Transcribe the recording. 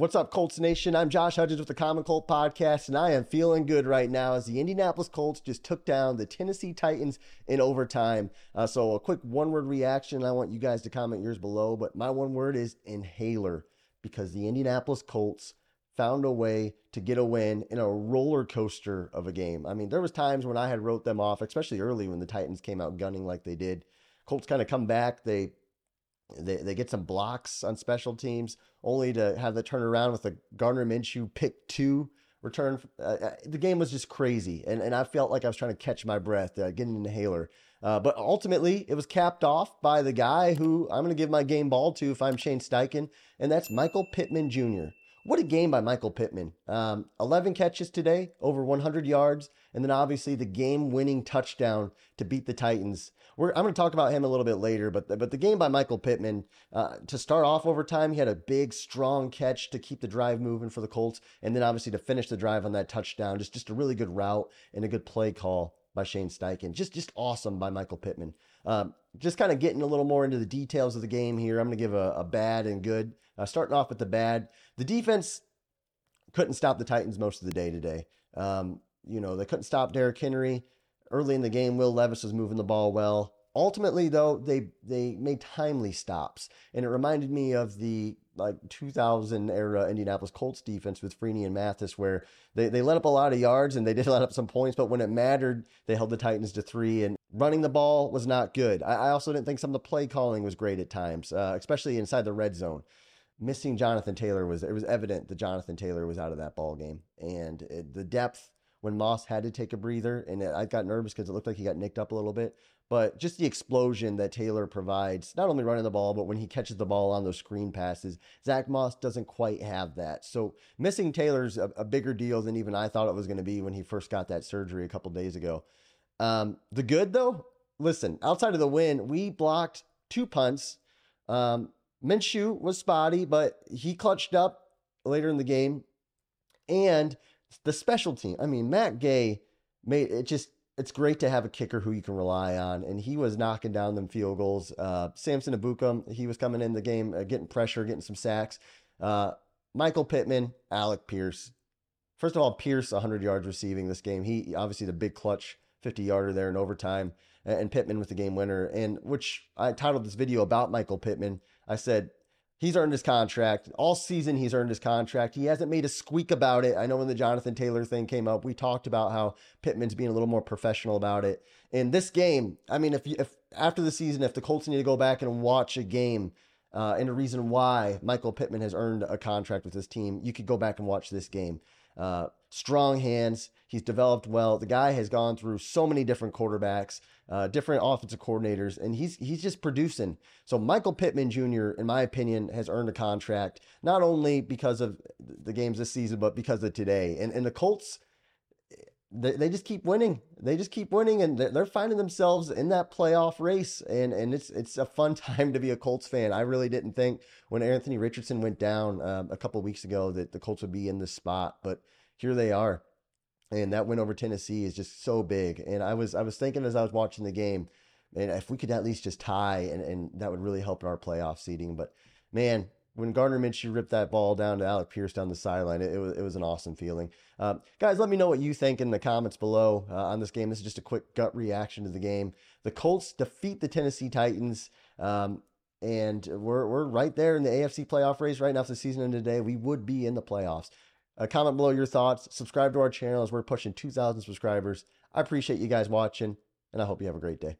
What's up, Colts Nation? I'm Josh Hudgens with the Common Colt Podcast, and I am feeling good right now as the Indianapolis Colts just took down the Tennessee Titans in overtime. Uh, so, a quick one word reaction. I want you guys to comment yours below, but my one word is inhaler because the Indianapolis Colts found a way to get a win in a roller coaster of a game. I mean, there was times when I had wrote them off, especially early when the Titans came out gunning like they did. Colts kind of come back. They they, they get some blocks on special teams, only to have the turn around with a Gardner Minshew pick two return. Uh, uh, the game was just crazy, and, and I felt like I was trying to catch my breath, uh, getting an inhaler. Uh, but ultimately, it was capped off by the guy who I'm going to give my game ball to if I'm Shane Steichen, and that's Michael Pittman Jr. What a game by Michael Pittman. Um, 11 catches today, over 100 yards, and then obviously the game winning touchdown to beat the Titans. We're, I'm going to talk about him a little bit later, but the, but the game by Michael Pittman, uh, to start off overtime, he had a big, strong catch to keep the drive moving for the Colts, and then obviously to finish the drive on that touchdown. Just, just a really good route and a good play call by Shane Steichen. Just, just awesome by Michael Pittman. Um, just kind of getting a little more into the details of the game here. I'm going to give a, a, bad and good. Uh, starting off with the bad, the defense couldn't stop the Titans most of the day today. Um, you know, they couldn't stop Derrick Henry. Early in the game, Will Levis was moving the ball well. Ultimately, though, they they made timely stops, and it reminded me of the like 2000 era Indianapolis Colts defense with Freeney and Mathis, where they, they let up a lot of yards and they did let up some points, but when it mattered, they held the Titans to three. And running the ball was not good. I, I also didn't think some of the play calling was great at times, uh, especially inside the red zone. Missing Jonathan Taylor was it was evident that Jonathan Taylor was out of that ball game, and it, the depth when Moss had to take a breather, and I got nervous because it looked like he got nicked up a little bit. But just the explosion that Taylor provides, not only running the ball, but when he catches the ball on those screen passes, Zack Moss doesn't quite have that. So missing Taylor's a, a bigger deal than even I thought it was going to be when he first got that surgery a couple days ago. Um, the good though, listen, outside of the win, we blocked two punts. Um, Minshew was spotty, but he clutched up later in the game. And the special team. I mean, Matt Gay made it just it's great to have a kicker who you can rely on, and he was knocking down them field goals. Uh, Samson Ebukam, he was coming in the game, uh, getting pressure, getting some sacks. Uh, Michael Pittman, Alec Pierce. First of all, Pierce 100 yards receiving this game. He obviously the big clutch 50 yarder there in overtime, and Pittman with the game winner. And which I titled this video about Michael Pittman. I said He's earned his contract. All season, he's earned his contract. He hasn't made a squeak about it. I know when the Jonathan Taylor thing came up, we talked about how Pittman's being a little more professional about it. In this game, I mean, if, you, if after the season, if the Colts need to go back and watch a game uh, and a reason why Michael Pittman has earned a contract with this team, you could go back and watch this game. Uh, strong hands. He's developed well. The guy has gone through so many different quarterbacks uh, different offensive coordinators, and he's he's just producing. So Michael Pittman Jr., in my opinion, has earned a contract not only because of the games this season, but because of today. And and the Colts, they, they just keep winning. They just keep winning, and they're, they're finding themselves in that playoff race. And and it's it's a fun time to be a Colts fan. I really didn't think when Anthony Richardson went down um, a couple weeks ago that the Colts would be in this spot, but here they are and that win over Tennessee is just so big. And I was I was thinking as I was watching the game, and if we could at least just tie, and, and that would really help in our playoff seeding. But man, when Gardner Minshew ripped that ball down to Alec Pierce down the sideline, it, it was it was an awesome feeling. Uh, guys, let me know what you think in the comments below uh, on this game. This is just a quick gut reaction to the game. The Colts defeat the Tennessee Titans. Um, and we're, we're right there in the AFC playoff race right now. If the season ended today, we would be in the playoffs. Uh, comment below your thoughts. Subscribe to our channel as we're pushing 2,000 subscribers. I appreciate you guys watching, and I hope you have a great day.